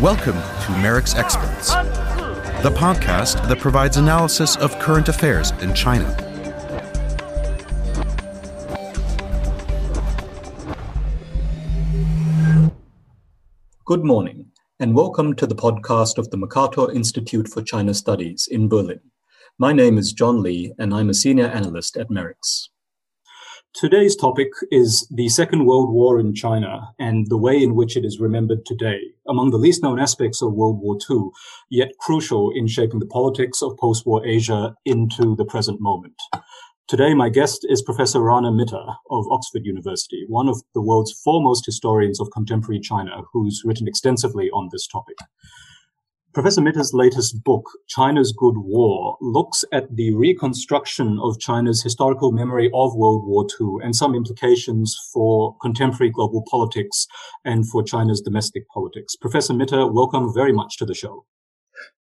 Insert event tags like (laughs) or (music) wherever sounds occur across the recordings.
Welcome to MERICS Experts, the podcast that provides analysis of current affairs in China. Good morning, and welcome to the podcast of the Mercator Institute for China Studies in Berlin. My name is John Lee, and I'm a senior analyst at MERICS. Today's topic is the Second World War in China and the way in which it is remembered today, among the least known aspects of World War II, yet crucial in shaping the politics of post-war Asia into the present moment. Today, my guest is Professor Rana Mitter of Oxford University, one of the world's foremost historians of contemporary China, who's written extensively on this topic. Professor Mitter's latest book, China's Good War, looks at the reconstruction of China's historical memory of World War II and some implications for contemporary global politics and for China's domestic politics. Professor Mitter, welcome very much to the show.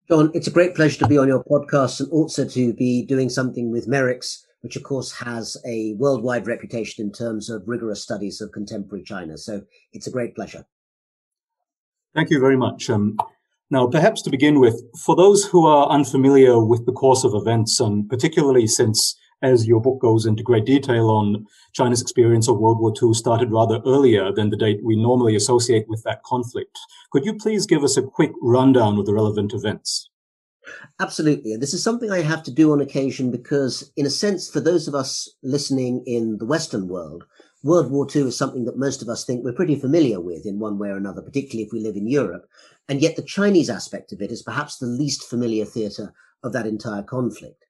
John, it's a great pleasure to be on your podcast and also to be doing something with MERICS, which of course has a worldwide reputation in terms of rigorous studies of contemporary China. So it's a great pleasure. Thank you very much. Um, now, perhaps to begin with, for those who are unfamiliar with the course of events, and particularly since, as your book goes into great detail on China's experience of World War II started rather earlier than the date we normally associate with that conflict, could you please give us a quick rundown of the relevant events? Absolutely. And this is something I have to do on occasion because, in a sense, for those of us listening in the Western world, World War II is something that most of us think we're pretty familiar with in one way or another, particularly if we live in Europe. And yet the Chinese aspect of it is perhaps the least familiar theatre of that entire conflict.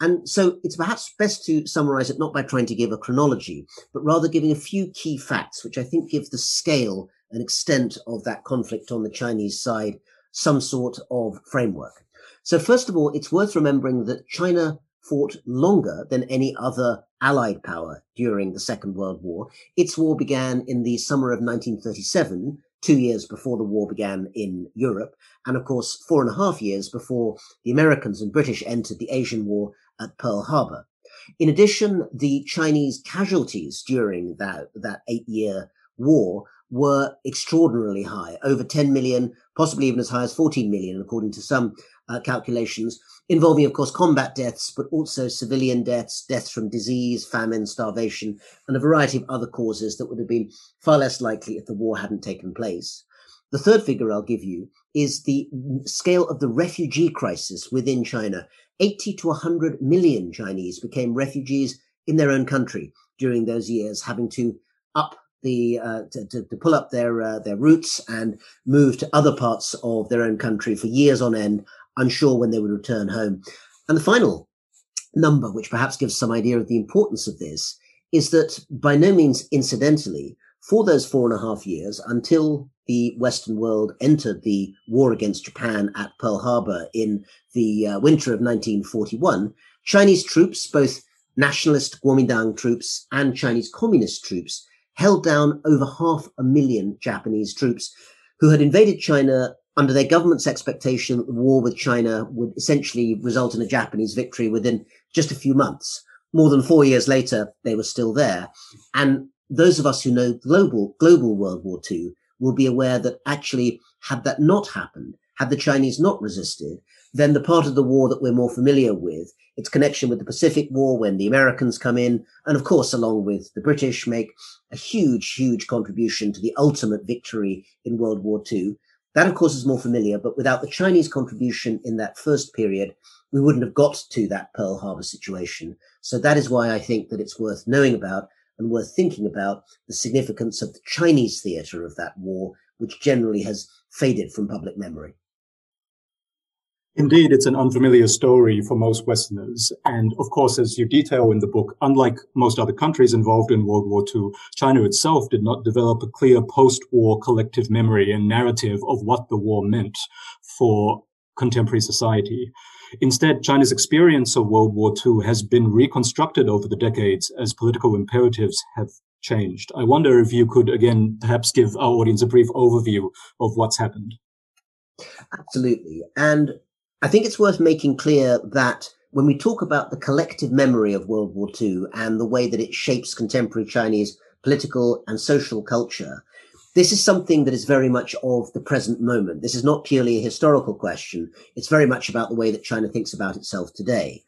And so it's perhaps best to summarize it not by trying to give a chronology, but rather giving a few key facts, which I think give the scale and extent of that conflict on the Chinese side some sort of framework. So first of all, it's worth remembering that China fought longer than any other allied power during the Second World War. Its war began in the summer of 1937 two years before the war began in Europe, and of course, four and a half years before the Americans and British entered the Asian War at Pearl Harbor. In addition, the Chinese casualties during that, that eight year war were extraordinarily high, over 10 million, possibly even as high as 14 million, according to some uh, calculations, involving, of course, combat deaths, but also civilian deaths, deaths from disease, famine, starvation, and a variety of other causes that would have been far less likely if the war hadn't taken place. The third figure I'll give you is the scale of the refugee crisis within China. 80 to 100 million Chinese became refugees in their own country during those years, having to up the uh, to, to, to, pull up their uh, their roots and move to other parts of their own country for years on end unsure when they would return home. And the final number, which perhaps gives some idea of the importance of this, is that by no means incidentally, for those four and a half years until the Western world entered the war against Japan at Pearl Harbor in the uh, winter of 1941, Chinese troops, both nationalist Kuomintang troops and Chinese communist troops, held down over half a million Japanese troops who had invaded China under their government's expectation that the war with China would essentially result in a Japanese victory within just a few months. More than four years later, they were still there. And those of us who know global, global World War II will be aware that actually, had that not happened, had the Chinese not resisted, then the part of the war that we're more familiar with, its connection with the Pacific War when the Americans come in, and of course, along with the British, make a huge, huge contribution to the ultimate victory in World War II. That, of course, is more familiar, but without the Chinese contribution in that first period, we wouldn't have got to that Pearl Harbor situation. So that is why I think that it's worth knowing about and worth thinking about the significance of the Chinese theater of that war, which generally has faded from public memory. Indeed, it's an unfamiliar story for most Westerners. And of course, as you detail in the book, unlike most other countries involved in World War II, China itself did not develop a clear post-war collective memory and narrative of what the war meant for contemporary society. Instead, China's experience of World War II has been reconstructed over the decades as political imperatives have changed. I wonder if you could again perhaps give our audience a brief overview of what's happened. Absolutely. And I think it's worth making clear that when we talk about the collective memory of World War II and the way that it shapes contemporary Chinese political and social culture, this is something that is very much of the present moment. This is not purely a historical question. It's very much about the way that China thinks about itself today.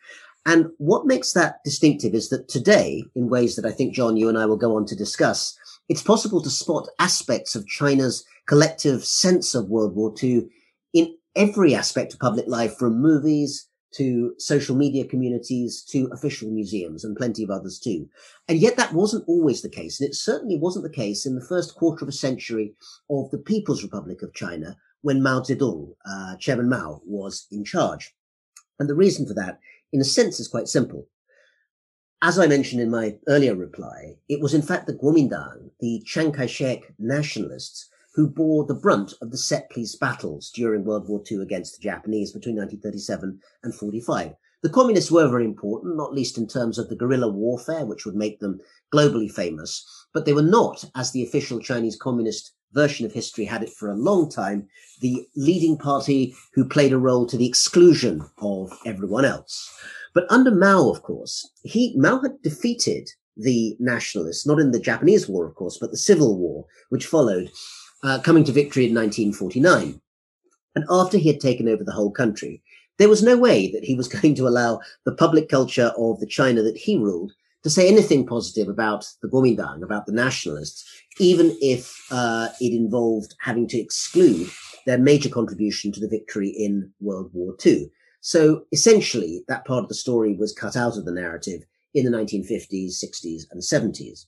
And what makes that distinctive is that today, in ways that I think, John, you and I will go on to discuss, it's possible to spot aspects of China's collective sense of World War II in every aspect of public life, from movies to social media communities to official museums and plenty of others too. And yet that wasn't always the case. And it certainly wasn't the case in the first quarter of a century of the People's Republic of China when Mao Zedong, uh, Chairman Mao, was in charge. And the reason for that, in a sense, is quite simple. As I mentioned in my earlier reply, it was in fact the Kuomintang, the Chiang Kai-shek nationalists, who bore the brunt of the set battles during World War II against the Japanese between 1937 and 45. The communists were very important, not least in terms of the guerrilla warfare, which would make them globally famous, but they were not, as the official Chinese communist version of history had it for a long time, the leading party who played a role to the exclusion of everyone else. But under Mao, of course, he Mao had defeated the nationalists, not in the Japanese War, of course, but the Civil War, which followed, uh, coming to victory in 1949. And after he had taken over the whole country, there was no way that he was (laughs) going to allow the public culture of the China that he ruled to say anything positive about the Kuomintang, about the nationalists, even if uh, it involved having to exclude their major contribution to the victory in World War II. So essentially, that part of the story was cut out of the narrative in the 1950s, 60s, and 70s.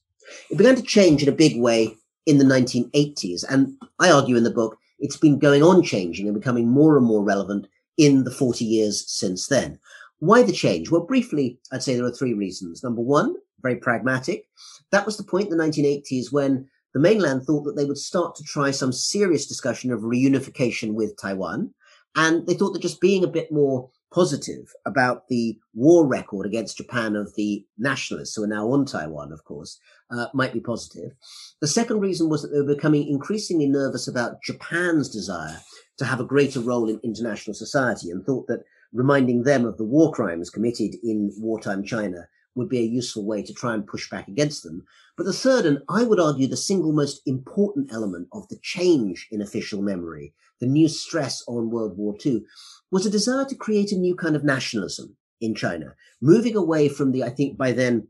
It began to change in a big way in the 1980s. And I argue in the book, it's been going on changing and becoming more and more relevant in the 40 years since then. Why the change? Well, briefly, I'd say there are three reasons. Number one, very pragmatic. That was the point in the 1980s when the mainland thought that they would start to try some serious discussion of reunification with Taiwan. And they thought that just being a bit more positive about the war record against Japan of the nationalists who are now on Taiwan, of course, uh, might be positive. The second reason was that they were becoming increasingly nervous about Japan's desire to have a greater role in international society and thought that reminding them of the war crimes committed in wartime China would be a useful way to try and push back against them. But the third, and I would argue the single most important element of the change in official memory, the new stress on World War II, was a desire to create a new kind of nationalism in China, moving away from the, I think by then,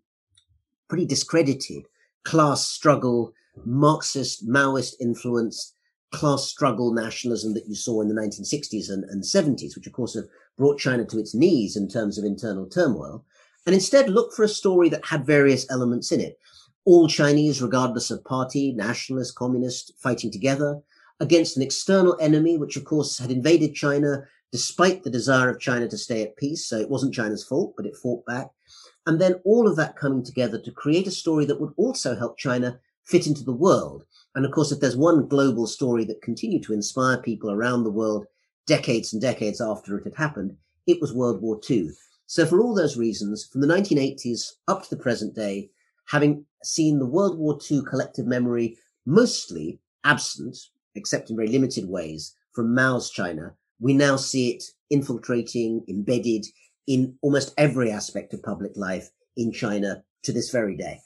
pretty discredited class struggle, Marxist, Maoist influenced class struggle nationalism that you saw in the 1960s and, and 70s, which of course have brought China to its knees in terms of internal turmoil, and instead look for a story that had various elements in it. All Chinese, regardless of party, nationalist, communist, fighting together against an external enemy, which of course had invaded China despite the desire of China to stay at peace. So it wasn't China's fault, but it fought back. And then all of that coming together to create a story that would also help China fit into the world. And of course, if there's one global story that continued to inspire people around the world decades and decades after it had happened, it was World War II. So for all those reasons, from the 1980s up to the present day, having seen the World War II collective memory mostly absent, except in very limited ways, from Mao's China, we now see it infiltrating, embedded in almost every aspect of public life in China to this very day.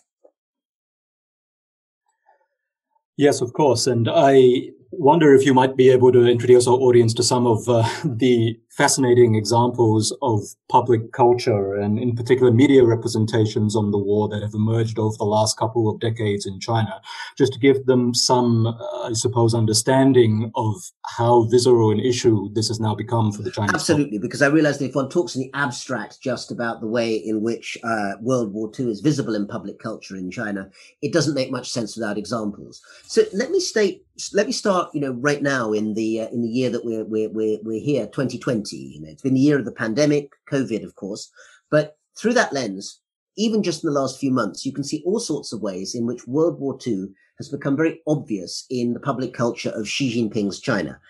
Yes, of course. And I wonder if you might be able to introduce our audience to some of uh, (laughs) the fascinating examples of public culture and in particular media representations on the war that have emerged over the last couple of decades in China, just to give them some, uh, I suppose, understanding of how visceral an issue this has now become for the Chinese. Absolutely, because I realize that if one talks in the abstract just about the way in which uh, World War II is visible in public culture in China, it doesn't make much sense without examples. So let me state let me start you know right now in the uh, in the year that we're we're we're, we're here 2020 you know. It's been the year of the pandemic covid of course. But through that lens even just in the last few months you can see all sorts of ways in which world war ii has become very obvious in the public culture of xi jinping's china.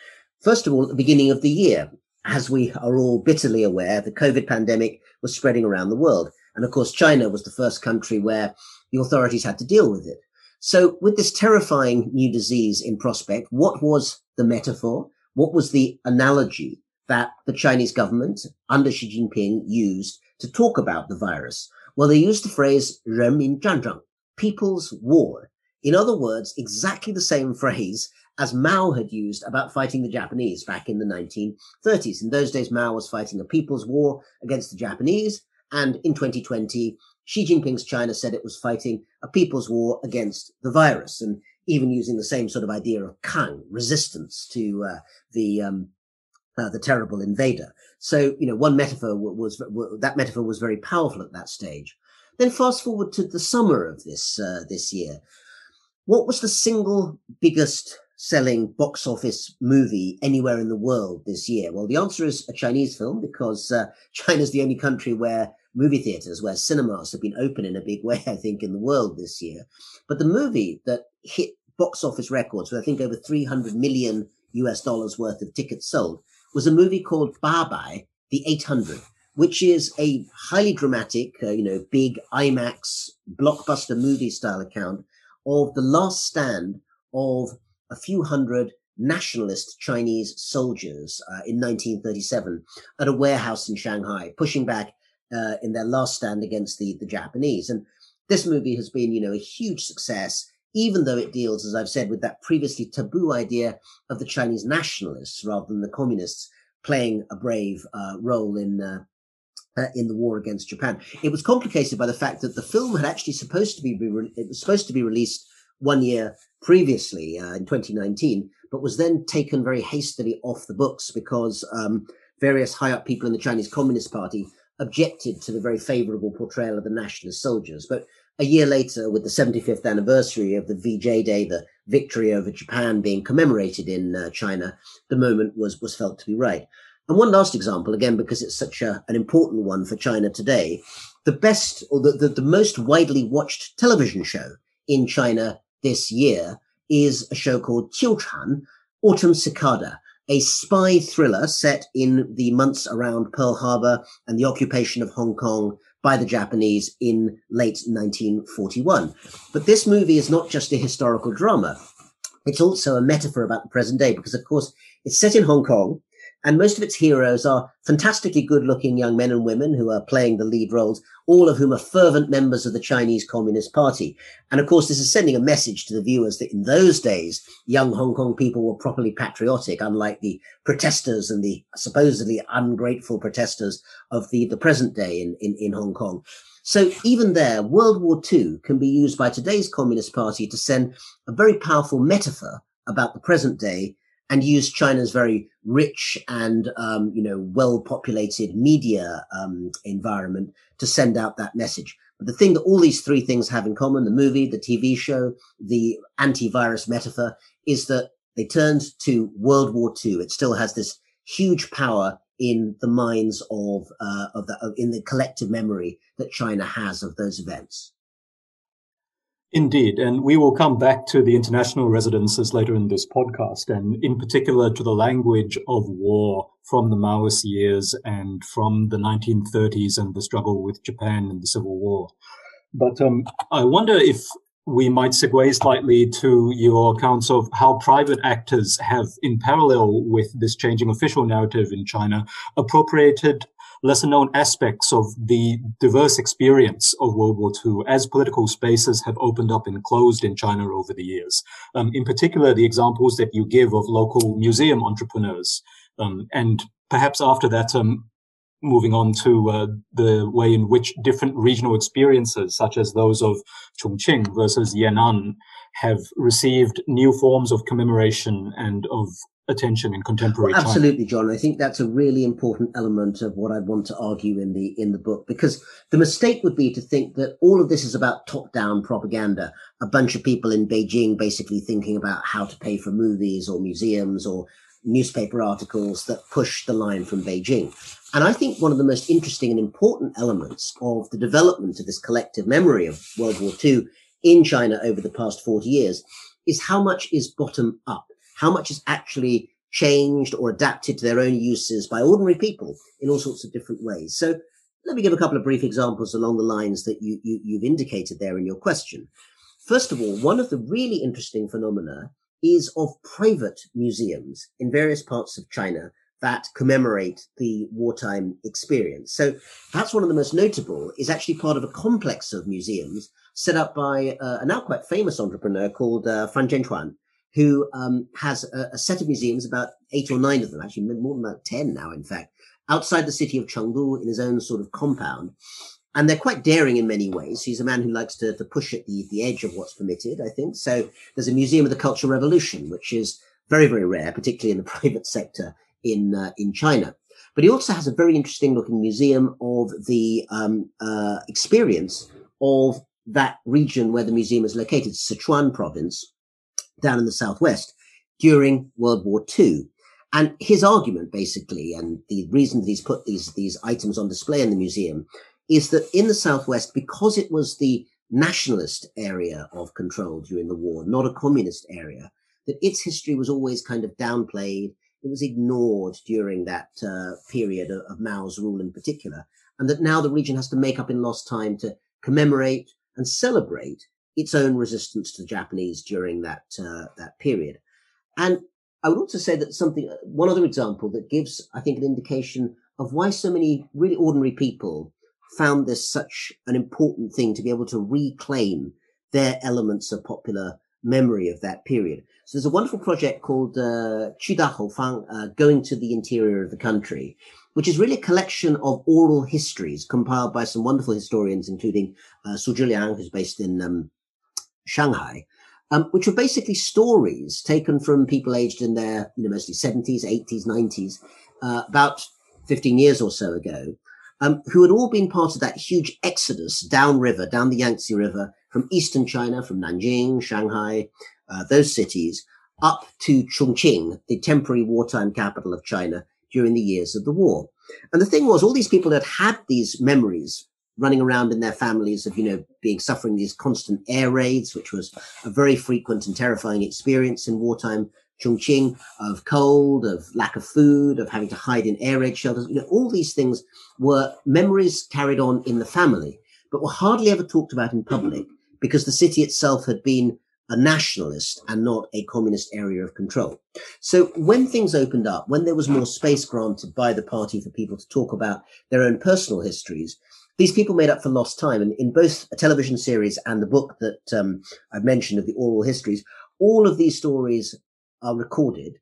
First of all at the beginning of the year as we are all bitterly aware the covid pandemic was spreading around the world. And of course china was the first country where the authorities had to deal with it so with this terrifying new disease in prospect, what was the metaphor? What was the analogy that the Chinese government under Xi Jinping used to talk about the virus? Well, they used the phrase 人民战争, people's war. In other words, exactly the same phrase (laughs) as Mao had used about fighting the Japanese back in the 1930s. In those days, Mao was fighting a people's war against the Japanese. And in 2020, Xi Jinping's China said it was fighting a people's war against the virus and even using the same sort of idea of Kang, resistance to uh, the um, uh, the terrible invader. So, you know, one metaphor was, was, that metaphor was very powerful at that stage. Then fast forward to the summer of this uh, this year. What was the single biggest selling box office movie anywhere in the world this year? Well, the answer is a Chinese film because uh, (laughs) China's the only country where movie theaters, where cinemas have been open in a big way, (laughs) I think, in the world this year. But the movie that hit box office records with, I think, over 300 million US dollars worth of tickets sold was a movie called Babai, the 800, which is a highly dramatic, uh, you know, big IMAX blockbuster movie style account of the last stand of a few hundred nationalist Chinese soldiers uh, in 1937 at a warehouse in Shanghai, pushing back uh, in their last stand against the, the Japanese. And this movie has been, you know, a huge success, even though it deals, as I've said, with that previously taboo idea of the Chinese nationalists rather than the communists playing a brave uh, role in uh, uh, in the war against Japan. It was complicated by the fact that the film had actually supposed to be re- it was supposed to be released one year previously uh, in 2019, but was then taken very hastily off the books because um, various high up people in the Chinese Communist Party objected to the very favorable portrayal of the nationalist soldiers. But a year later, with the 75th anniversary of the VJ Day, the victory over Japan being commemorated in uh, China, the moment was was felt to be right. And one last example, again, because it's such a, an important one for China today, the best or the, the, the most widely watched television show in China this year is a show called Qiuchan, Autumn Cicada, a spy thriller set in the months around Pearl Harbor and the occupation of Hong Kong by the Japanese in late 1941. But this movie is not just a historical drama. It's also a metaphor about the present day because, of course, it's set in Hong Kong and most of its heroes are fantastically good looking young men and women who are playing the lead roles, all of whom are fervent members of the Chinese Communist Party. And of course, this is sending a message to the viewers that in those days, young Hong Kong people were properly patriotic, unlike the protesters and the supposedly ungrateful protesters of the, the present day in, in, in Hong Kong. So even there, World War II can be used by today's Communist Party to send a very powerful metaphor about the present day and use China's very rich and um, you know well-populated media um, environment to send out that message. But the thing that all these three things have in common: the movie, the TV show, the antivirus metaphor, is that they turned to World War II. It still has this huge power in the minds of uh, of the in the collective memory that China has of those events. Indeed, and we will come back to the international residences later in this podcast, and in particular to the language of war from the Maoist years and from the 1930s and the struggle with Japan and the Civil War. But um, I wonder if we might segue slightly to your accounts of how private actors have, in parallel with this changing official narrative in China, appropriated lesser known aspects of the diverse experience of World War II as political spaces have opened up and closed in China over the years. Um, in particular, the examples that you give of local museum entrepreneurs. Um, and perhaps after that, um, moving on to uh, the way in which different regional experiences, such as those of Chongqing versus Yan'an, have received new forms of commemoration and of attention in contemporary well, absolutely john. I think that's a really important element of what i want to argue in the in the book because the mistake would be to think that all of this is about top down propaganda. A bunch of people in beijing basically thinking about how to pay for movies or museums or newspaper articles that push the line from beijing. And i think one of the most interesting and important elements of the development of this collective memory of world war ii in china over the past 40 years is how much is bottom up how much is actually changed or adapted to their own uses by ordinary people in all sorts of different ways. So let me give a couple of brief examples along the lines that you, you, you've indicated there in your question. First of all, one of the really interesting phenomena is of private museums in various parts of China that commemorate the wartime experience. So perhaps one of the most notable is actually part of a complex of museums set up by uh, a now quite famous entrepreneur called uh, Fan Jianchuan, who um, has a, a, set of museums, about eight or nine of them, actually more than about 10 now, in fact, outside the city of Chengdu in his own sort of compound. And they're quite daring in many ways. He's a man who likes to, to push at the, the edge of what's permitted, I think. So there's a museum of the Cultural Revolution, which is very, very rare, particularly in the (laughs) private sector in, uh, in China. But he also has a very interesting looking museum of the um, uh, experience of that region where the museum is located, Sichuan province, down in the southwest, during World War II. And his argument, basically, and the reason that he's put these, these items on display in the museum, is that in the southwest, because it was the nationalist area of control during the war, not a communist area, that its history was always kind of downplayed. It was ignored during that uh, period of, of Mao's rule in particular. And that now the region has to make up in lost time to commemorate and celebrate its own resistance to the Japanese during that uh, that period. And I would also say that something, uh, one other example that gives, I think, an indication of why so many really ordinary people found this such an important thing to be able to reclaim their elements of popular memory of that period. So there's a wonderful project called uh, Chuda uh, Going to the Interior of the Country, which is really a collection of oral histories compiled by some wonderful historians, including uh, Su Zhiliang, who's based in um, Shanghai, um, which were basically stories taken from people aged in their, you know, mostly 70s, 80s, 90s, uh, about 15 years or so ago, um, who had all been part of that huge exodus downriver, down the Yangtze River, from eastern China, from Nanjing, Shanghai, uh, those cities, up to Chongqing, the temporary wartime capital of China, during the years of the war. And the thing was, all these people had had these memories running around in their families of, you know, being suffering these constant air raids, which was a very frequent and terrifying experience in wartime Chongqing, of cold, of lack of food, of having to hide in air raid shelters. You know, all these things were memories carried on in the family, but were hardly ever talked about in public because the city itself had been a nationalist and not a communist area of control. So when things opened up, when there was more space granted by the party for people to talk about their own personal histories, these people made up for lost time. And in both a television series and the book that um, I've mentioned of the oral histories, all of these stories are recorded.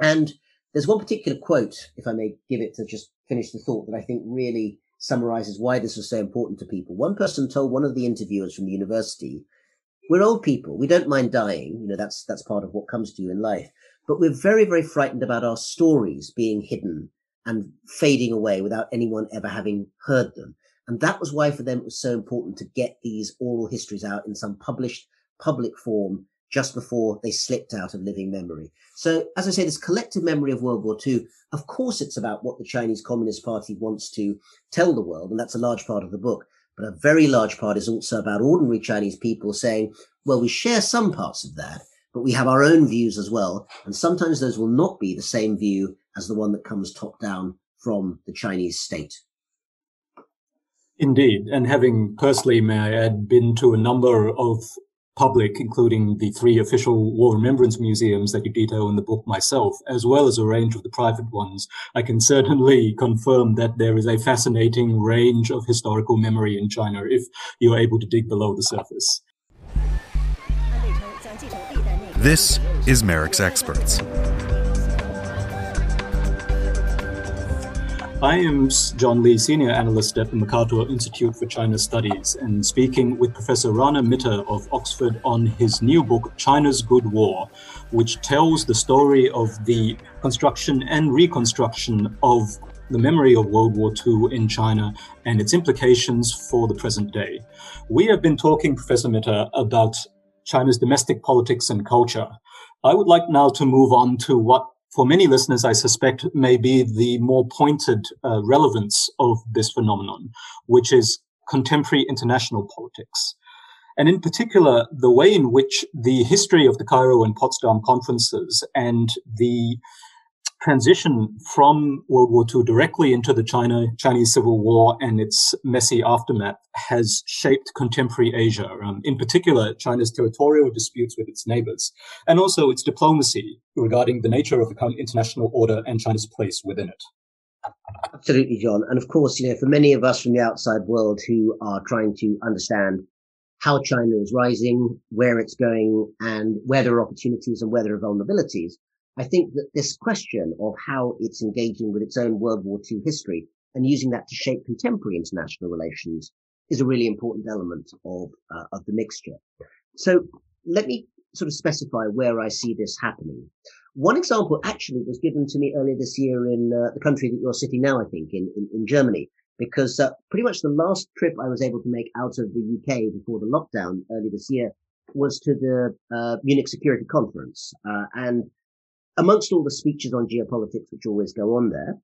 And there's one particular quote, if I may give it to just finish the thought, that I think really summarizes why this was so important to people. One person told one of the interviewers from the university we're old people. We don't mind dying. You know, that's, that's part of what comes to you in life. But we're very, very frightened about our stories being hidden and fading away without anyone ever having heard them. And that was why for them it was so important to get these oral histories out in some published public form just before they slipped out of living memory. So, as I say, this collective memory of World War II, of course, it's about what the Chinese Communist Party wants to tell the world. And that's a large part of the book. But a very large part is also about ordinary Chinese people saying, well, we share some parts of that, but we have our own views as well. And sometimes those will not be the same view as the one that comes top down from the Chinese state. Indeed. And having personally, may I add, been to a number of public, including the three official war remembrance museums that you detail in the book myself, as well as a range of the private ones, I can (laughs) certainly confirm that there is a fascinating range of historical memory in China if you're able to dig below the surface. This is MERICS Experts. I am John Lee, Senior Analyst at the Mercator Institute for China Studies, and speaking with Professor Rana Mitter of Oxford on his new book, China's Good War, which tells the story of the construction and reconstruction of the memory of World War II in China and its implications for the present day. We have been talking, Professor Mitter, about China's domestic politics and culture. I would like now to move on to what for many listeners, I suspect, may be the more pointed uh, relevance of this phenomenon, which is contemporary international politics. And in particular, the way in which the history of the Cairo and Potsdam conferences and the transition from World War II directly into the China Chinese Civil War and its messy aftermath has shaped contemporary Asia, um, in particular China's territorial disputes with its neighbors, and also its diplomacy regarding the nature of the current international order and China's place within it. Absolutely, John. And of course, you know, for many of us from the outside world who are trying to understand how China is rising, where it's going, and where there are opportunities and where there are vulnerabilities, I think that this question of how it's engaging with its own World War II history and using that to shape contemporary international relations is a really important element of uh, of the mixture. So let me sort of specify where I see this happening. One example actually was given to me earlier this year in uh, the country that you're sitting now, I think, in, in, in Germany, because uh, pretty much the last trip I was able to make out of the UK before the lockdown early this year was to the uh, Munich Security Conference. Uh, and amongst all the speeches on geopolitics, which always go on there,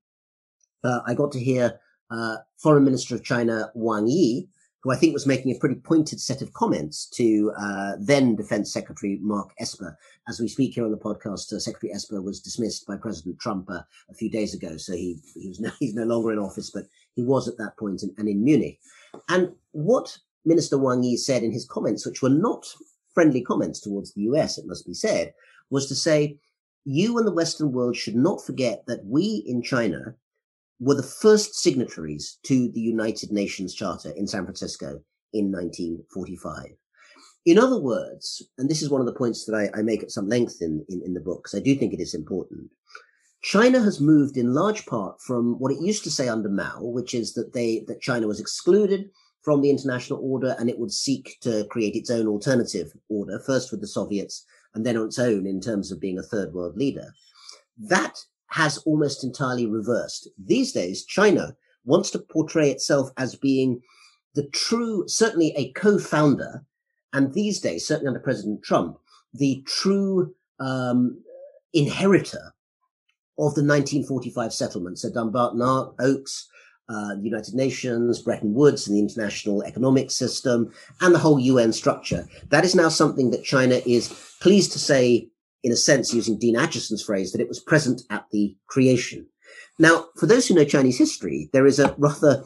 uh, I got to hear uh, Foreign Minister of China Wang Yi, who I think was making a pretty pointed set of comments to uh, then Defense Secretary Mark Esper. As we speak here on the podcast, uh, Secretary Esper was dismissed by President Trump uh, a few days ago, so he, he was no, (laughs) he's no longer in office, but he was at that point and, and in Munich. And what Minister Wang Yi said in his comments, which were not friendly comments towards the US, it must be said, was to say, you and the Western world should not forget that we in China were the first signatories to the United Nations Charter in San Francisco in 1945. In other words, and this is one of the points that I, I make at some length in, in, in the book, because I do think it is important. China has moved in large part from what it used to say under Mao, which is that they that China was excluded from the international order and it would seek to create its own alternative order, first with the Soviets and then on its own in terms of being a third world leader. That has almost entirely reversed. These days, China wants to portray itself as being the true, certainly a co-founder, and these days, certainly under President Trump, the true um, inheritor of the 1945 settlements. So Dumbarton Oaks, uh, the United Nations, Bretton Woods, and the international economic system, and the whole UN structure. That is now something that China is pleased to say, in a sense, using Dean Acheson's phrase, that it was present at the creation. Now, for those who know Chinese history, there is a rather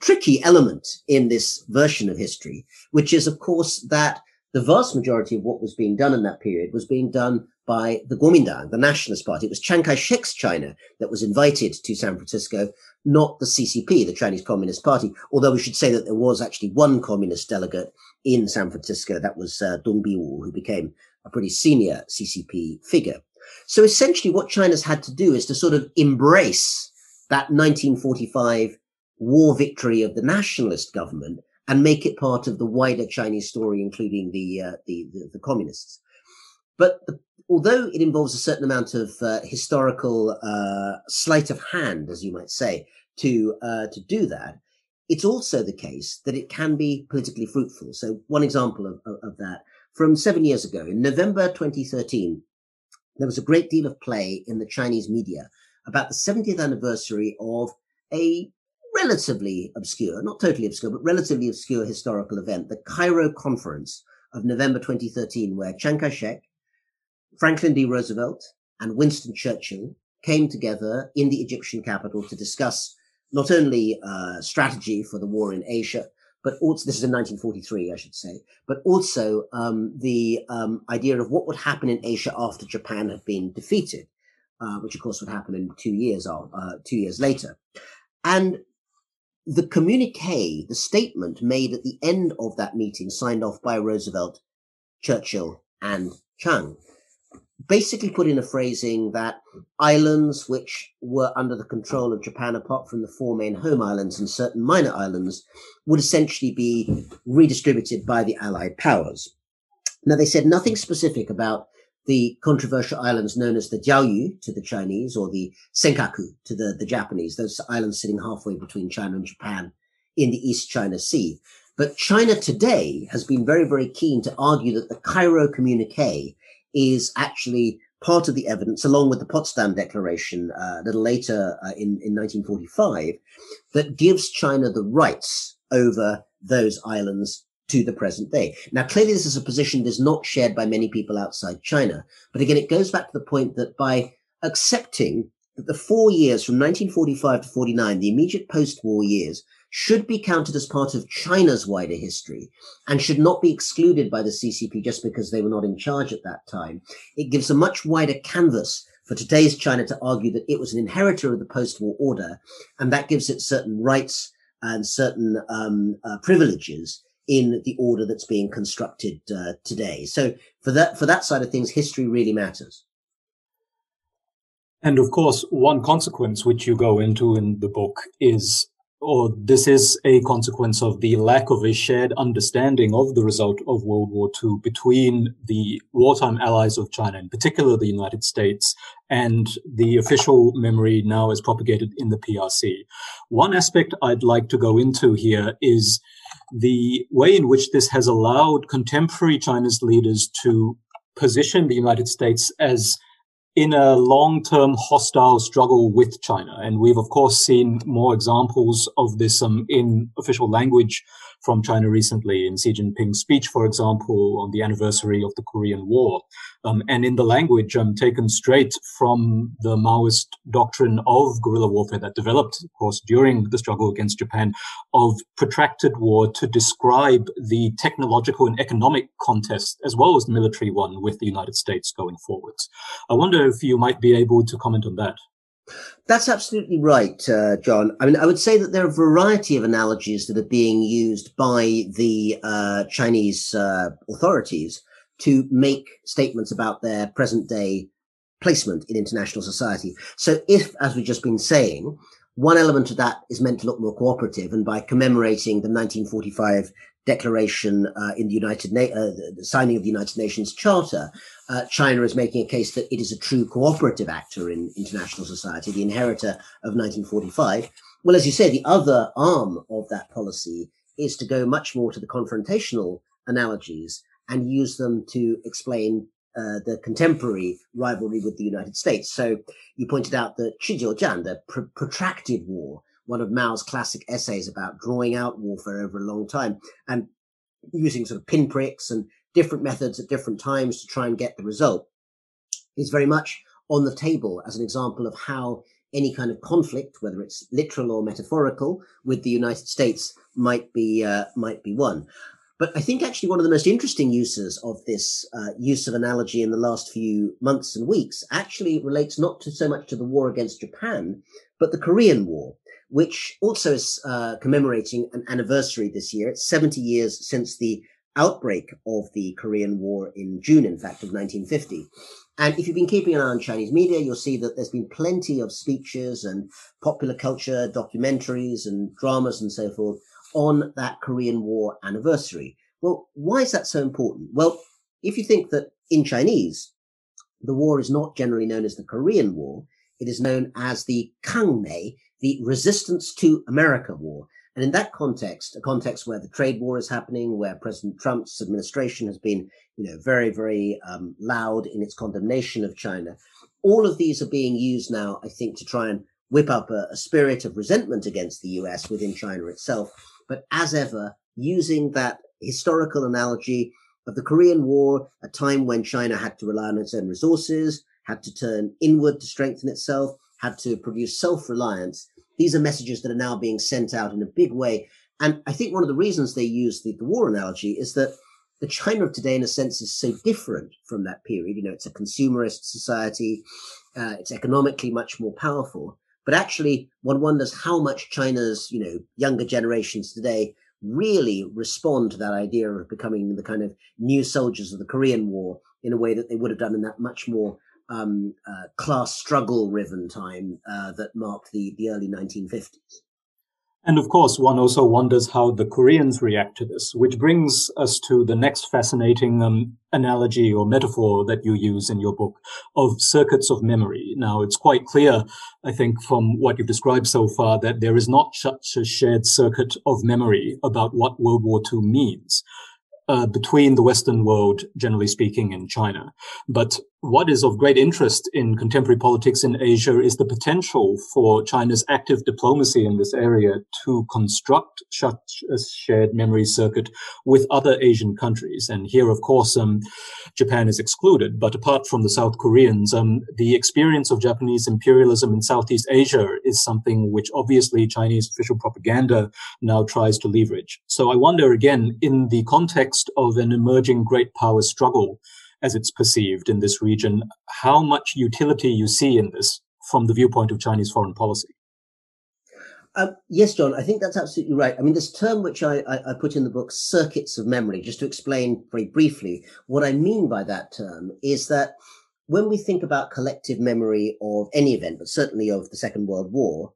tricky element in this version of history, which is, of course, that the vast majority of what was being done in that period was being done by the Kuomintang, the Nationalist Party. It was Chiang Kai-shek's China that was invited to San Francisco, not the CCP, the Chinese Communist Party. Although we should say that there was actually one communist delegate in San Francisco. That was uh, Dong Biwu, who became a pretty senior CCP figure. So essentially what China's had to do is to sort of embrace that 1945 war victory of the nationalist government and make it part of the wider Chinese story, including the, uh, the, the, the, communists. But the, although it involves a certain amount of uh, historical uh, sleight of hand, as you might say, to uh, to do that, it's also the case that it can be politically fruitful. So one example of, of, of that from seven years ago, in November 2013, there was a great deal of play in the Chinese media about the 70th anniversary of a relatively obscure, not totally obscure, but relatively obscure historical event, the Cairo Conference of November 2013, where Chiang Kai-shek, Franklin D. Roosevelt, and Winston Churchill came together in the Egyptian capital to discuss not only uh, strategy for the war in Asia, but also this is in 1943, I should say, but also um, the um, idea of what would happen in Asia after Japan had been defeated, uh, which of course would happen in two years, uh, two years later. And the communique, the statement made at the end of that meeting, signed off by Roosevelt, Churchill, and Chiang, basically put in a phrasing that islands which were under the control of Japan, apart from the four main home islands and certain minor islands, would essentially be redistributed by the Allied powers. Now, they said nothing specific about the controversial islands known as the Diaoyu to the Chinese or the Senkaku to the, the Japanese, those islands sitting halfway between China and Japan in the East China Sea. But China today has been very, very keen to argue that the Cairo communique is actually part of the evidence, along with the Potsdam Declaration uh, a little later uh, in, in 1945, that gives China the rights over those islands to the present day. Now, clearly, this is a position that is not shared by many people outside China. But again, it goes back to the point that by accepting that the four years from 1945 to 49, the immediate post-war years, should be counted as part of China's wider history and should not be excluded by the CCP just because they were not in charge at that time. It gives a much wider canvas for today's China to argue that it was an inheritor of the post-war order, and that gives it certain rights and certain um, uh, privileges in the order that's being constructed uh, today. So for that for that side of things, history really matters. And of course, one consequence which you go into in the book is or this is a consequence of the lack of a shared understanding of the result of World War II between the wartime allies of China, in particular the United States, and the official memory now is propagated in the PRC. One aspect I'd like to go into here is the way in which this has allowed contemporary China's leaders to position the United States as in a long-term hostile struggle with China. And we've, of course, seen more examples of this um, in official language from China recently in Xi Jinping's speech, for example, on the anniversary of the Korean War. Um, and in the language um, taken straight from the Maoist doctrine of guerrilla warfare that developed, of course, during the struggle against Japan, of protracted war to describe the technological and economic contest as well as the military one with the United States going forwards. I wonder if you might be able to comment on that. That's absolutely right, uh, John. I mean, I would say that there are a variety of analogies that are being used by the uh, Chinese uh, authorities to make statements about their present day placement in international society. So if, as we've just been saying, one element of that is meant to look more cooperative, and by commemorating the 1945 declaration uh, in the United Na- uh, the signing of the United Nations Charter, uh, China is making a case that it is a true cooperative actor in international society, the inheritor of 1945. Well, as you say, the other arm of that policy is to go much more to the confrontational analogies and use them to explain uh, the contemporary rivalry with the United States. So you pointed out that Chijiuzhan, the pr- protracted war, one of Mao's classic essays about drawing out warfare over a long time and using sort of pinpricks and different methods at different times to try and get the result, is very much on the table as an example of how any kind of conflict, whether it's literal or metaphorical, with the United States might be uh, might be won. But I think actually one of the most interesting uses of this uh, use of analogy in the last few months and weeks actually relates not to so much to the war against Japan, but the Korean War which also is uh, commemorating an anniversary this year. It's 70 years since the outbreak of the Korean War in June, in fact, of 1950. And if you've been keeping an eye on Chinese media, you'll see that there's been plenty of speeches and popular culture, documentaries and dramas and so forth on that Korean War anniversary. Well, why is that so important? Well, if you think that in Chinese, the war is not generally known as the Korean War, it is known as the Kangmei, the resistance to America war. And in that context, a context where the trade war is happening, where President Trump's administration has been, you know, very, very um, loud in its condemnation of China, all of these are being used now, I think, to try and whip up a, a spirit of resentment against the US within China itself. But as ever, using that historical analogy of the Korean War, a time when China had to rely on its own resources, had to turn inward to strengthen itself, had to produce self reliance. These are messages that are now being sent out in a big way. And I think one of the reasons they use the, the war analogy is that the China of today, in a sense, is so different from that period. You know, it's a consumerist society, uh, it's economically much more powerful. But actually, one wonders how much China's, you know, younger generations today really respond to that idea of becoming the kind of new soldiers of the Korean War in a way that they would have done in that much more um, uh, class struggle riven time uh, that marked the, the early 1950s. And of course, one also wonders how the Koreans react to this, which brings us to the next fascinating um, analogy or metaphor that you use in your book of circuits of memory. Now, it's quite clear, I think, from what you've described so far, that there is not such a shared circuit of memory about what World War II means uh, between the Western world, generally speaking, and China. But what is of great interest in contemporary politics in Asia is the potential for China's active diplomacy in this area to construct such a shared memory circuit with other Asian countries. And here, of course, um, Japan is excluded. But apart from the South Koreans, um, the experience of Japanese imperialism in Southeast Asia is something which obviously Chinese official propaganda now tries to leverage. So I wonder again, in the context of an emerging great power struggle, as it's perceived in this region, how much utility you see in this from the viewpoint of Chinese foreign policy. Um, yes, John, I think that's absolutely right. I mean, this term which I, I, I, put in the book, circuits of memory, just to explain very briefly, what I mean by that term is that when we think about collective memory of any event, but certainly of the Second World War,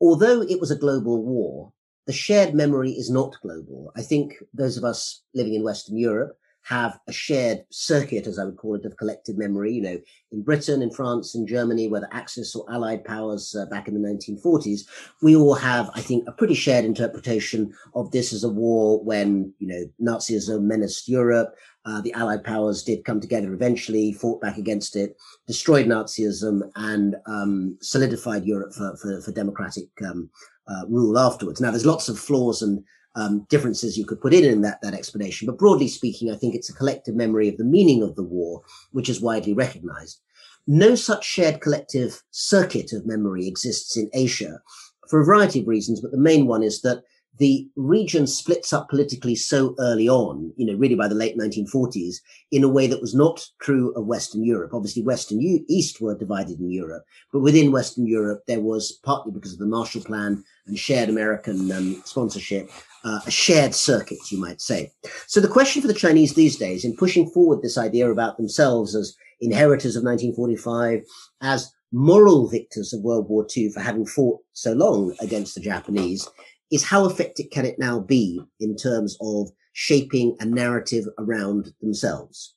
although it was a global war, the shared memory is not global. I think those of us living in Western Europe have a shared circuit, as I would call it, of collective memory. You know, in Britain, in France, in Germany, whether Axis or Allied powers uh, back in the 1940s, we all have, I think, a pretty shared interpretation of this as a war when, you know, Nazism menaced Europe. Uh, the Allied powers did come together eventually, fought back against it, destroyed Nazism, and um, solidified Europe for, for, for democratic um, uh, rule afterwards. Now, there's lots of flaws and um, differences you could put in in that, that explanation. But broadly speaking, I think it's a collective memory of the meaning of the war, which is widely recognized. No such shared collective circuit of memory exists in Asia for a variety of reasons, but the main one is that the region splits up politically so early on, you know, really by the late 1940s, in a way that was not true of Western Europe. Obviously, Western U- East were divided in Europe, but within Western Europe, there was partly because of the Marshall Plan and shared American um, sponsorship, uh, a shared circuit, you might say. So the question for the Chinese these days, in pushing forward this idea about themselves as inheritors of 1945, as moral victors of World War II for having fought so long against the Japanese, is how effective can it now be in terms of shaping a narrative around themselves?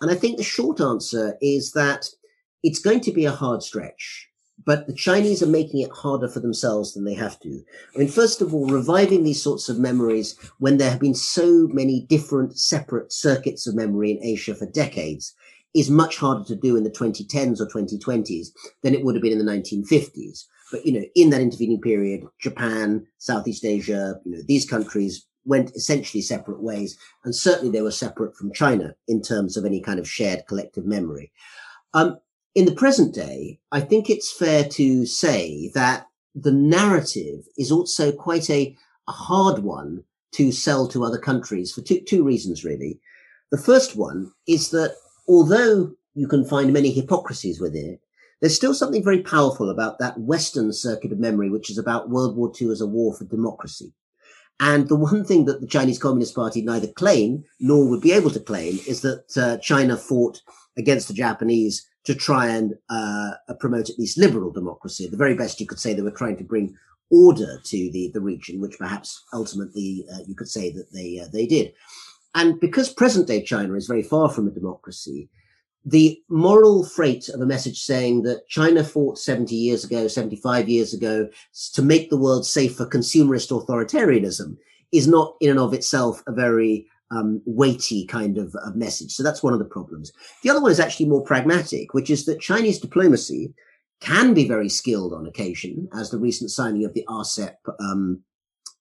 And I think the short answer is that it's going to be a hard stretch, but the Chinese are making it harder for themselves than they have to. I mean, first of all, reviving these sorts of memories when there have been so many different separate circuits of memory in Asia for decades is much harder to do in the 2010s or 2020s than it would have been in the 1950s. But, you know, in that intervening period, Japan, Southeast Asia, you know, these countries went essentially separate ways. And certainly they were separate from China in terms of any kind of shared collective memory. Um, in the present day, I think it's fair to say that the narrative is also quite a, a hard one to sell to other countries for two, two reasons, really. The first one is that although you can find many hypocrisies within it, there's still something very powerful about that Western circuit of memory, which is about World War II as a war for democracy. And the one thing that the Chinese Communist Party neither claim nor would be able to claim is that uh, China fought against the Japanese to try and uh, promote at least liberal democracy. The very best, you could say they were trying to bring order to the, the region, which perhaps ultimately uh, you could say that they uh, they did. And because present day China is very far from a democracy, the moral freight of a message saying that China fought 70 years ago, 75 years ago to make the world safe for consumerist authoritarianism is not in and of itself a very um, weighty kind of, of, message. So that's one of the problems. The other one is actually more pragmatic, which is that Chinese diplomacy can be very skilled on occasion, as the recent signing of the RCEP um,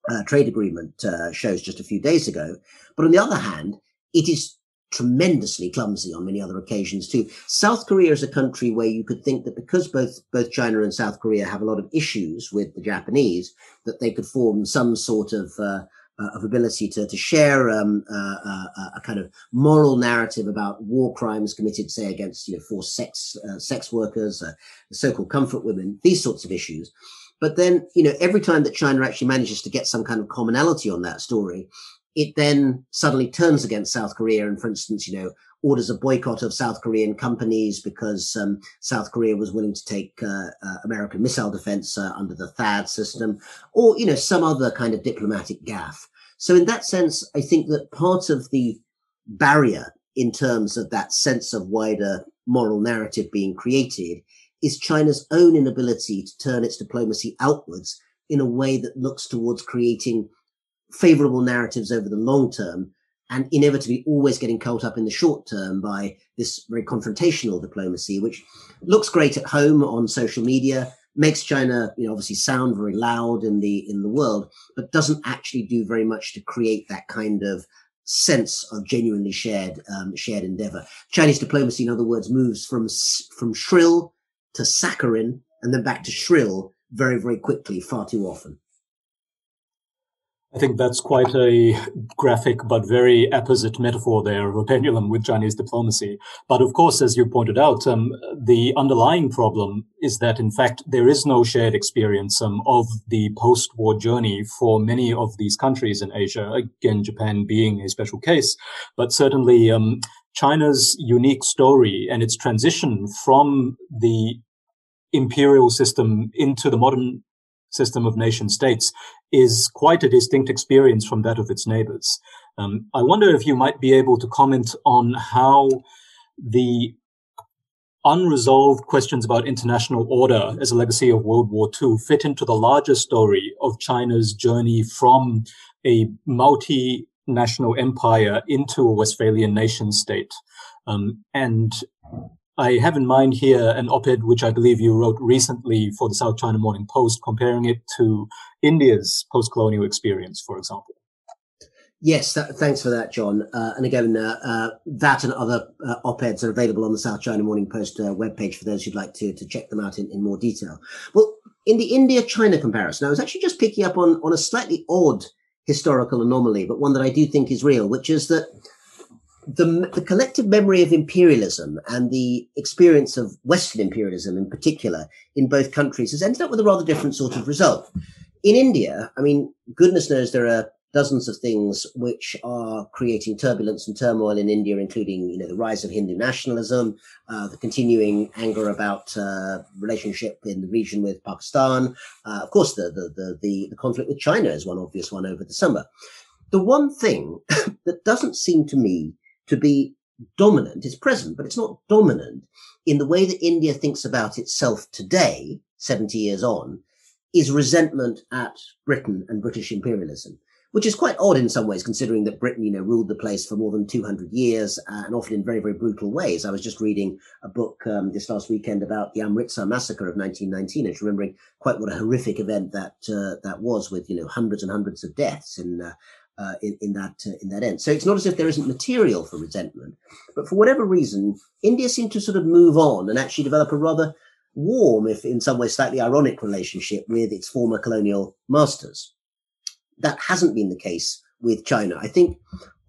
uh, trade agreement uh, shows just a few days ago. But on the other hand, it is tremendously clumsy on many other occasions too. South Korea is a country where you could think that because both both China and South Korea have a lot of issues with the Japanese, that they could form some sort of uh, uh, of ability to to share um, uh, uh a kind of moral narrative about war crimes committed, say against you know forced sex uh, sex workers, uh, so-called comfort women, these sorts of issues. But then, you know, every time that China actually manages to get some kind of commonality on that story, it then suddenly turns against South Korea and, for instance, you know, orders a boycott of South Korean companies because um, South Korea was willing to take uh, uh, American missile defense uh, under the THAAD system, or you know some other kind of diplomatic gaffe. So in that sense, I think that part of the barrier in terms of that sense of wider moral narrative being created is China's own inability to turn its diplomacy outwards in a way that looks towards creating favorable narratives over the long term and inevitably always getting caught up in the short term by this very confrontational diplomacy, which looks great at home on social media, makes China, you know, obviously sound very loud in the in the world, but doesn't actually do very much to create that kind of sense of genuinely shared um, shared endeavor. Chinese diplomacy, in other words, moves from from shrill to saccharine and then back to shrill very very quickly, far too often. I think that's quite a graphic but very apposite metaphor there of a pendulum with Chinese diplomacy. But of course, as you pointed out, um, the underlying problem is that in fact there is no shared experience um, of the post-war journey for many of these countries in Asia. Again, Japan being a special case, but certainly um, China's unique story and its transition from the imperial system into the modern system of nation states is quite a distinct experience from that of its neighbors. Um, I wonder if you might be able to comment on how the unresolved questions about international order as a legacy of World War II fit into the larger story of China's journey from a multinational empire into a Westphalian nation state. Um, and I have in mind here an op-ed which I believe you wrote recently for the South China Morning Post, comparing it to India's post-colonial experience, for example. Yes, that, thanks for that, John. Uh, and again, uh, uh, that and other uh, op-eds are available on the South China Morning Post uh, webpage for those who'd like to, to check them out in, in more detail. Well, in the India-China comparison, I was actually just picking up on, on a slightly odd historical anomaly, but one that I do think is real, which is that the, the collective memory of imperialism and the experience of Western imperialism in particular in both countries has ended up with a rather different sort of result. In India, I mean, goodness knows there are dozens of things which are creating turbulence and turmoil in India, including you know the rise of Hindu nationalism, uh, the continuing anger about uh, relationship in the region with Pakistan, uh, of course the, the, the the the conflict with China is one obvious one over the summer. The one thing (laughs) that doesn't seem to me to be dominant. It's present, but it's not dominant in the way that India thinks about itself today, 70 years on, is resentment at Britain and British imperialism, which is quite odd in some ways, considering that Britain, you know, ruled the place for more than 200 years uh, and often in very, very brutal ways. I was just reading a book um, this last weekend about the Amritsar massacre of 1919 and remembering quite what a horrific event that uh, that was with, you know, hundreds and hundreds of deaths in uh, uh, in, in that uh, in that end. So it's not as if there isn't material for resentment, but for whatever reason, India seemed to sort of move on and actually develop a rather warm, if in some ways slightly ironic, relationship with its former colonial masters. That hasn't been the case with China. I think,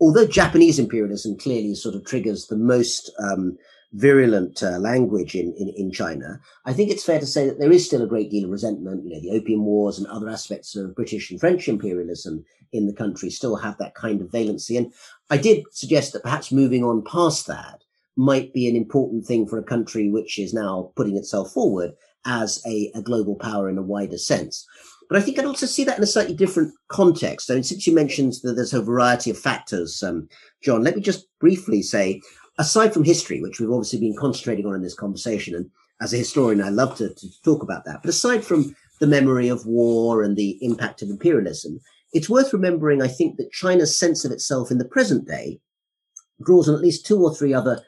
although Japanese imperialism clearly sort of triggers the most um, virulent uh, language in, in, in China, I think it's fair to say that there is still a great deal of resentment. You know, the Opium Wars and other aspects of British and French imperialism in the country still have that kind of valency. And I did suggest that perhaps moving on past that might be an important thing for a country which is now putting itself forward as a, a global power in a wider sense. But I think I'd also see that in a slightly different context. So, since you mentioned that there's a variety of factors, um, John, let me just briefly say aside from history, which we've obviously been concentrating on in this conversation, and as a historian, I love to, to talk about that. But aside from the memory of war and the impact of imperialism, it's worth remembering, I think, that China's sense of itself in the present day draws on at least two or three other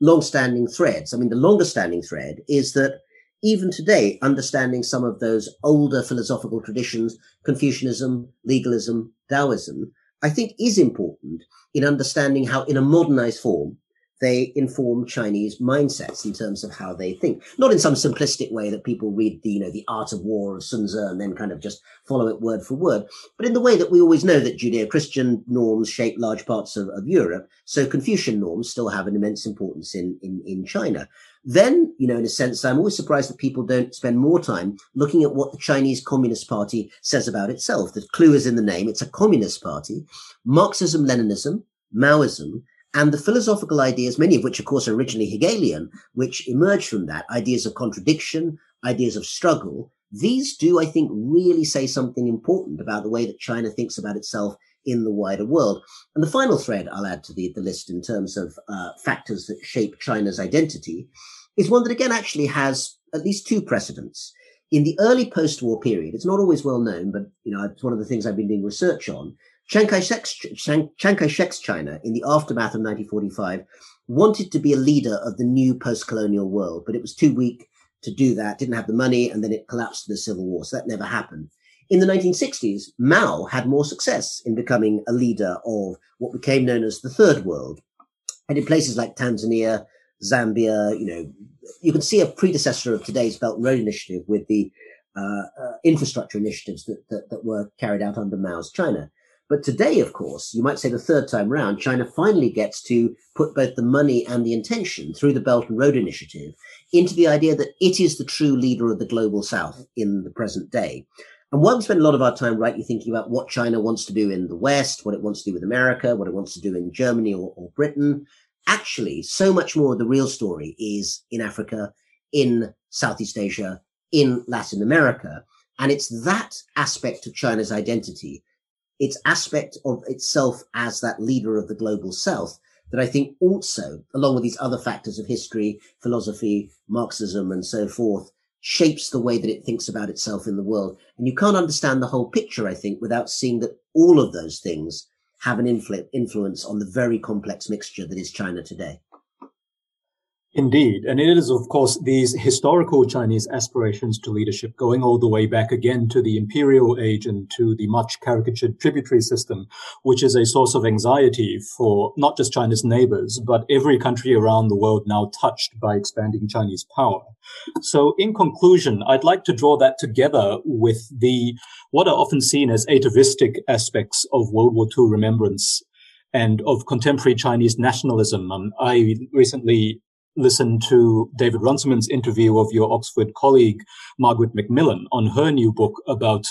long-standing threads. I mean, the longest standing thread is that even today, understanding some of those older philosophical traditions, Confucianism, legalism, Taoism, I think is important in understanding how in a modernized form, they inform Chinese mindsets in terms of how they think. Not in some simplistic way that people read the, you know, the art of war of Sun Tzu and then kind of just follow it word for word, but in the way that we always know that Judeo-Christian norms shape large parts of, of Europe. So Confucian norms still have an immense importance in, in, in China. Then, you know, in a sense, I'm always surprised that people don't spend more time looking at what the Chinese Communist Party says about itself. The clue is in the name. It's a communist party. Marxism, Leninism, Maoism, and the philosophical ideas, many of which, of course, are originally Hegelian, which emerge from that, ideas of contradiction, ideas of struggle, these do, I think, really say something important about the way that China thinks about itself in the wider world. And the final thread I'll add to the, the list in terms of uh, factors that shape China's identity is one that, again, actually has at least two precedents. In the early post-war period, it's not always well known, but you know, it's one of the things I've been doing research on. Chiang Kai-shek's, China in the aftermath of 1945 wanted to be a leader of the new post-colonial world, but it was too weak to do that, didn't have the money, and then it collapsed in the civil war. So that never happened. In the 1960s, Mao had more success in becoming a leader of what became known as the Third World. And in places like Tanzania, Zambia, you know, you can see a predecessor of today's Belt and Road Initiative with the uh, uh, infrastructure initiatives that, that, that were carried out under Mao's China. But today, of course, you might say the third time round, China finally gets to put both the money and the intention through the Belt and Road Initiative into the idea that it is the true leader of the global South in the present day. And while we spend a lot of our time rightly thinking about what China wants to do in the West, what it wants to do with America, what it wants to do in Germany or, or Britain, actually, so much more of the real story is in Africa, in Southeast Asia, in Latin America. And it's that aspect of China's identity its aspect of itself as that leader of the global south that I think also, along with these other factors of history, philosophy, Marxism, and so forth, shapes the way that it thinks about itself in the world. And you can't understand the whole picture, I think, without seeing that all of those things have an influ- influence on the very complex mixture that is China today. Indeed. And it is, of course, these historical Chinese aspirations to leadership going all the way back again to the imperial age and to the much caricatured tributary system, which is a source of anxiety for not just China's neighbors, but every country around the world now touched by expanding Chinese power. So in conclusion, I'd like to draw that together with the, what are often seen as atavistic aspects of World War II remembrance and of contemporary Chinese nationalism. Um, I recently listen to David Runciman's interview of your Oxford colleague, Margaret MacMillan, on her new book about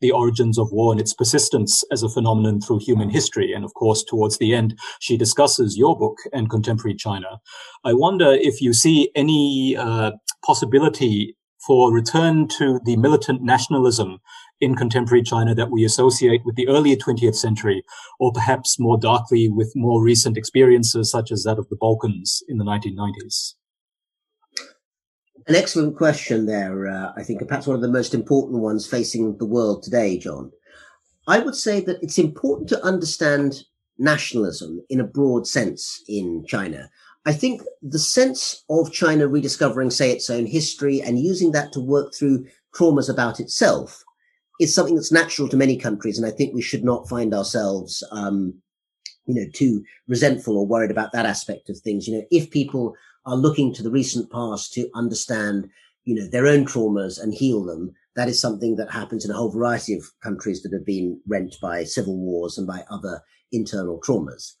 the origins of war and its persistence as a phenomenon through human history. And of course, towards the end, she discusses your book and contemporary China. I wonder if you see any uh, possibility for return to the militant nationalism in contemporary China that we associate with the earlier 20th century, or perhaps more darkly with more recent experiences such as that of the Balkans in the 1990s? An excellent question there. Uh, I think perhaps one of the most important ones facing the world today, John. I would say that it's important to understand nationalism in a broad sense in China. I think the sense of China rediscovering, say, its own history and using that to work through traumas about itself is something that's natural to many countries. And I think we should not find ourselves, um, you know, too resentful or worried about that aspect of things. You know, if people are looking to the recent past to understand, you know, their own traumas and heal them, that is something that happens in a whole variety of countries that have been rent by civil wars and by other internal traumas.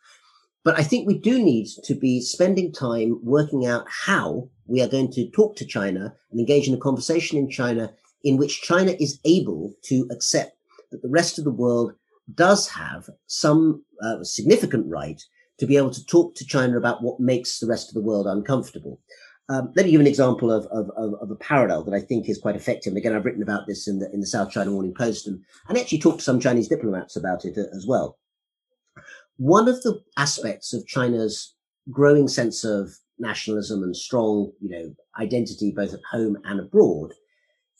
But I think we do need to be spending time working out how we are going to talk to China and engage in a conversation in China in which China is able to accept that the rest of the world does have some uh, significant right to be able to talk to China about what makes the rest of the world uncomfortable. Um, let me give an example of, of, of, a parallel that I think is quite effective. And again, I've written about this in the, in the South China Morning Post and, and actually talked to some Chinese diplomats about it uh, as well. One of the aspects of China's growing sense of nationalism and strong, you know, identity both at home and abroad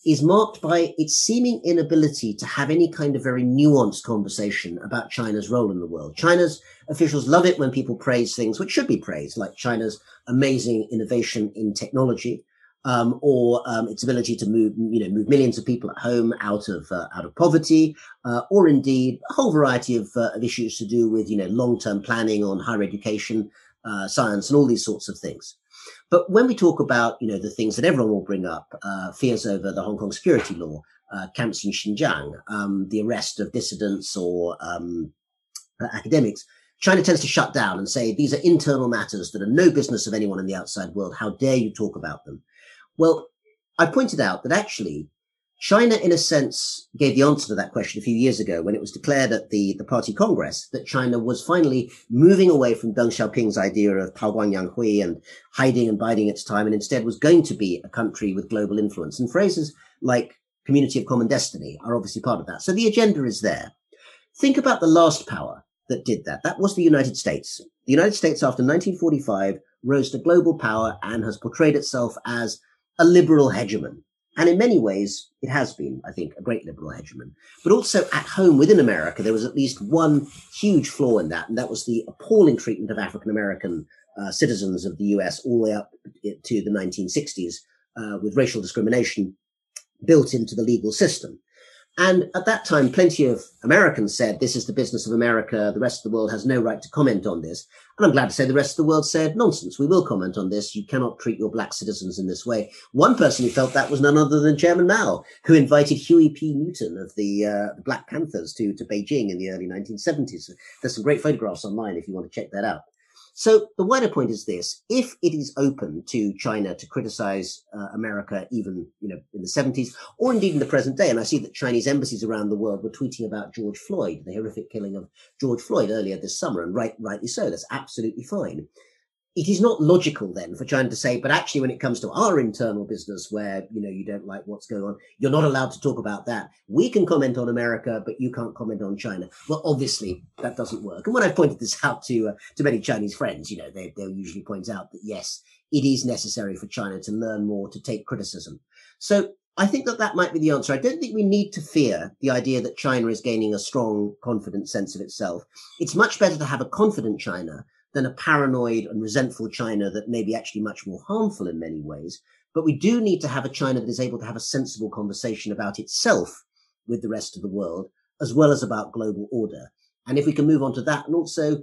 is marked by its seeming inability to have any kind of very nuanced conversation about China's role in the world. China's officials love it when people praise things which should be praised, like China's amazing innovation in technology, um, or um, its ability to move, you know, move millions of people at home out of uh, out of poverty, uh, or indeed a whole variety of, uh, of issues to do with, you know, long-term planning on higher education, uh, science, and all these sorts of things. But when we talk about, you know, the things that everyone will bring up, uh, fears over the Hong Kong security law, uh, camps in Xinjiang, um, the arrest of dissidents or um, academics, China tends to shut down and say these are internal matters that are no business of anyone in the outside world. How dare you talk about them? Well, I pointed out that actually China, in a sense, gave the answer to that question a few years ago when it was declared at the, the party congress that China was finally moving away from Deng Xiaoping's idea of Tao Guang Yang Hui and hiding and biding its time and instead was going to be a country with global influence. And phrases like community of common destiny are obviously part of that. So the agenda is there. Think about the last power that did that. That was the United States. The United States after 1945 rose to global power and has portrayed itself as a liberal hegemon and in many ways, it has been, I think, a great liberal hegemon. But also at home within America, there was at least one huge flaw in that, and that was the appalling treatment of African American uh, citizens of the US all the way up to the 1960s uh, with racial discrimination built into the legal system. And at that time, plenty of Americans said, this is the business of America. The rest of the world has no right to comment on this. And I'm glad to say the rest of the world said, nonsense. We will comment on this. You cannot treat your black citizens in this way. One person who felt that was none other than Chairman Mao, who invited Huey P. Newton of the, uh, Black Panthers to, to Beijing in the early 1970s. There's some great photographs online if you want to check that out. So the wider point is this: if it is open to China to criticize uh, America, even you know in the seventies, or indeed in the present day, and I see that Chinese embassies around the world were tweeting about George Floyd, the horrific killing of George Floyd earlier this summer, and right, rightly so. That's absolutely fine it is not logical then for China to say, but actually, when it comes to our internal business, where you know you don't like what's going on, you're not allowed to talk about that. We can comment on America, but you can't comment on China. Well, obviously, that doesn't work. And when I've pointed this (laughs) out to uh, to many Chinese friends, you know, they they'll usually point out that yes, it is necessary for China to learn more, to take criticism. So I think that that might be the answer. I don't think we need to fear the idea that China is gaining a strong, confident sense of itself. It's much better to have a confident China than a paranoid and resentful China that may be actually much more harmful in many ways. But we do need to have a China that is able to have a sensible conversation about itself with the rest of the world, as well as about global order. And if we can move on to that and also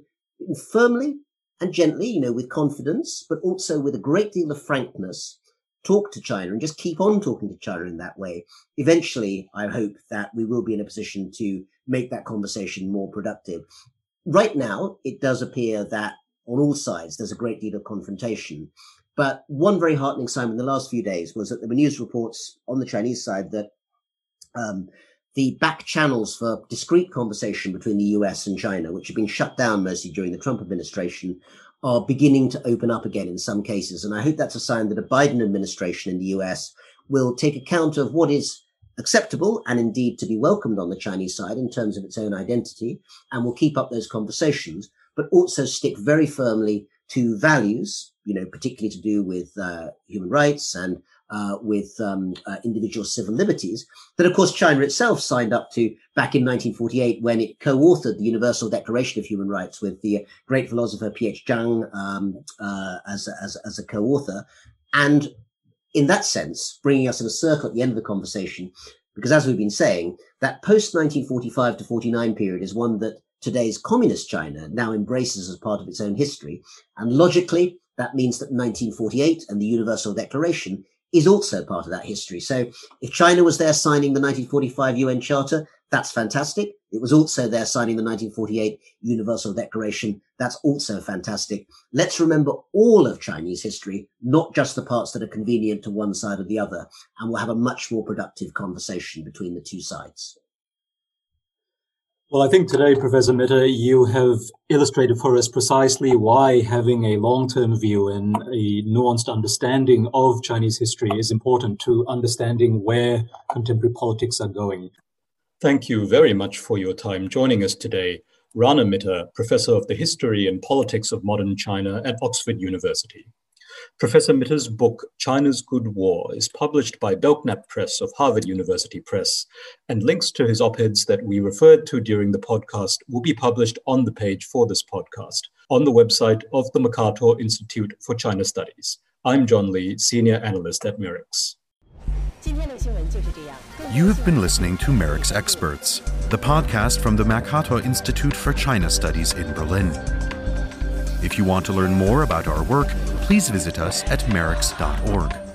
firmly and gently, you know, with confidence, but also with a great deal of frankness, talk to China and just keep on talking to China in that way. Eventually, I hope that we will be in a position to make that conversation more productive right now, it does appear that on all sides there's a great deal of confrontation. But one very heartening sign in the last few days was that there were news reports on the Chinese side that um, the back channels for discreet conversation between the US and China, which had been shut down mostly during the Trump administration, are beginning to open up again in some cases. And I hope that's a sign that a Biden administration in the US will take account of what is acceptable and indeed to be welcomed on the Chinese side in terms of its own identity, and will keep up those conversations, but also stick very firmly to values, you know, particularly to do with uh, human rights and uh, with um, uh, individual civil liberties, that of course China itself signed up to back in 1948 when it co-authored the Universal Declaration of Human Rights with the great philosopher P.H. Zhang um, uh, as, as, as a co-author. And in that sense, bringing us in a circle at the end of the conversation, because as we've been saying, that post 1945 to 49 period is one that today's communist China now embraces as part of its own history. And logically, that means that 1948 and the Universal Declaration is also part of that history. So if China was there signing the 1945 UN Charter, that's fantastic. It was also there signing the 1948 Universal Declaration. That's also fantastic. Let's remember all of Chinese history, not just the parts that are convenient to one side or the other, and we'll have a much more productive conversation between the two sides. Well, I think today, Professor Mitter, you have illustrated for us precisely why having a long term view and a nuanced understanding of Chinese history is important to understanding where contemporary politics are going. Thank you very much for your time joining us today. Rana Mitter, Professor of the History and Politics of Modern China at Oxford University. Professor Mitter's book, China's Good War, is published by Belknap Press of Harvard University Press, and links to his op eds that we referred to during the podcast will be published on the page for this podcast on the website of the Mercator Institute for China Studies. I'm John Lee, Senior Analyst at MERICS. You have been listening to MERICS Experts, the podcast from the Mercator Institute for China Studies in Berlin. If you want to learn more about our work, please visit us at merics.org.